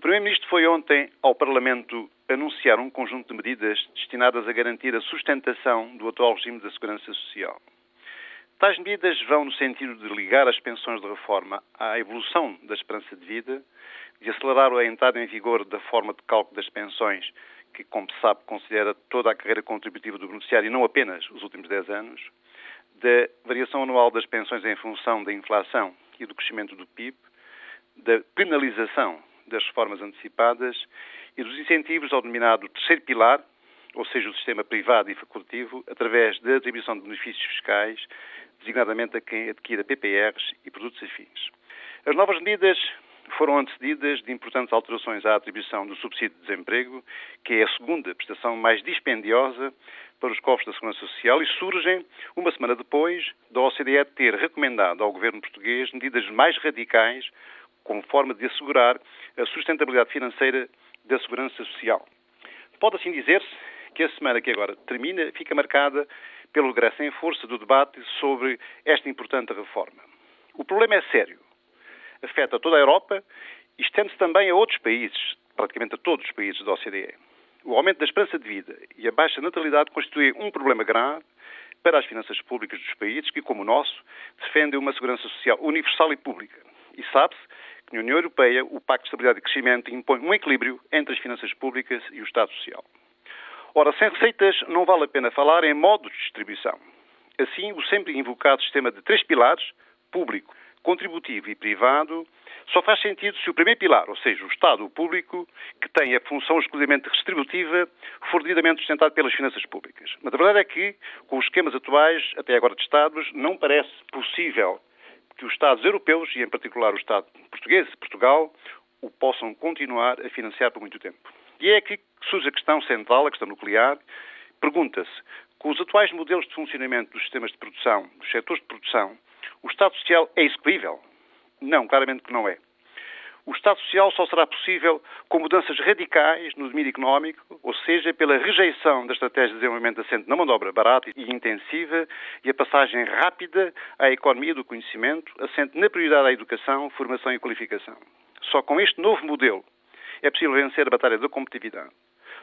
O Primeiro-Ministro foi ontem ao Parlamento anunciar um conjunto de medidas destinadas a garantir a sustentação do atual regime da Segurança Social. Tais medidas vão no sentido de ligar as pensões de reforma à evolução da esperança de vida, de acelerar a entrada em vigor da forma de cálculo das pensões, que, como se sabe, considera toda a carreira contributiva do beneficiário e não apenas os últimos 10 anos, da variação anual das pensões em função da inflação e do crescimento do PIB, da penalização das reformas antecipadas e dos incentivos ao denominado terceiro pilar, ou seja, o sistema privado e facultativo, através da atribuição de benefícios fiscais, designadamente a quem adquira PPRs e produtos afins. As novas medidas foram antecedidas de importantes alterações à atribuição do subsídio de desemprego, que é a segunda prestação mais dispendiosa para os cofres da Segurança Social e surgem uma semana depois da OCDE ter recomendado ao governo português medidas mais radicais como forma de assegurar a sustentabilidade financeira da segurança social. Pode assim dizer-se que a semana que agora termina fica marcada pelo regresso em força do debate sobre esta importante reforma. O problema é sério. Afeta toda a Europa e estende-se também a outros países, praticamente a todos os países da OCDE. O aumento da esperança de vida e a baixa natalidade constituem um problema grave para as finanças públicas dos países que, como o nosso, defendem uma segurança social universal e pública. E sabe-se que na União Europeia o Pacto de Estabilidade e Crescimento impõe um equilíbrio entre as finanças públicas e o Estado Social. Ora, sem receitas não vale a pena falar em modos de distribuição. Assim, o sempre invocado sistema de três pilares, público, contributivo e privado, só faz sentido se o primeiro pilar, ou seja, o Estado público, que tem a função exclusivamente distributiva, for devidamente sustentado pelas finanças públicas. Mas a verdade é que, com os esquemas atuais, até agora de Estados, não parece possível que os Estados europeus, e em particular o Estado português, Portugal, o possam continuar a financiar por muito tempo. E é aqui que surge a questão central, a questão nuclear. Pergunta-se, com os atuais modelos de funcionamento dos sistemas de produção, dos setores de produção, o Estado Social é execuível? Não, claramente que não é. O Estado Social só será possível com mudanças radicais no domínio económico, ou seja, pela rejeição da estratégia de desenvolvimento assente na mão de obra barata e intensiva e a passagem rápida à economia do conhecimento, assente na prioridade à educação, formação e qualificação. Só com este novo modelo é possível vencer a batalha da competitividade.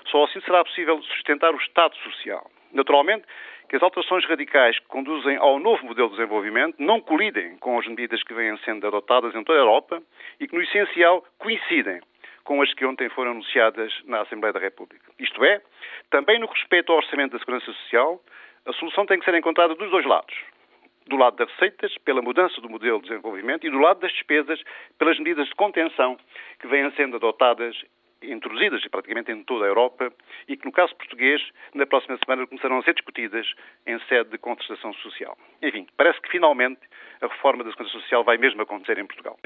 Só assim será possível sustentar o Estado Social. Naturalmente que as alterações radicais que conduzem ao novo modelo de desenvolvimento não colidem com as medidas que vêm sendo adotadas em toda a Europa e que, no essencial, coincidem com as que ontem foram anunciadas na Assembleia da República. Isto é, também no respeito ao orçamento da Segurança Social, a solução tem que ser encontrada dos dois lados. Do lado das receitas, pela mudança do modelo de desenvolvimento, e do lado das despesas, pelas medidas de contenção que vêm sendo adotadas introduzidas praticamente em toda a Europa e que, no caso português, na próxima semana começarão a ser discutidas em sede de concertação social. Enfim, parece que finalmente a reforma da Segurança Social vai mesmo acontecer em Portugal.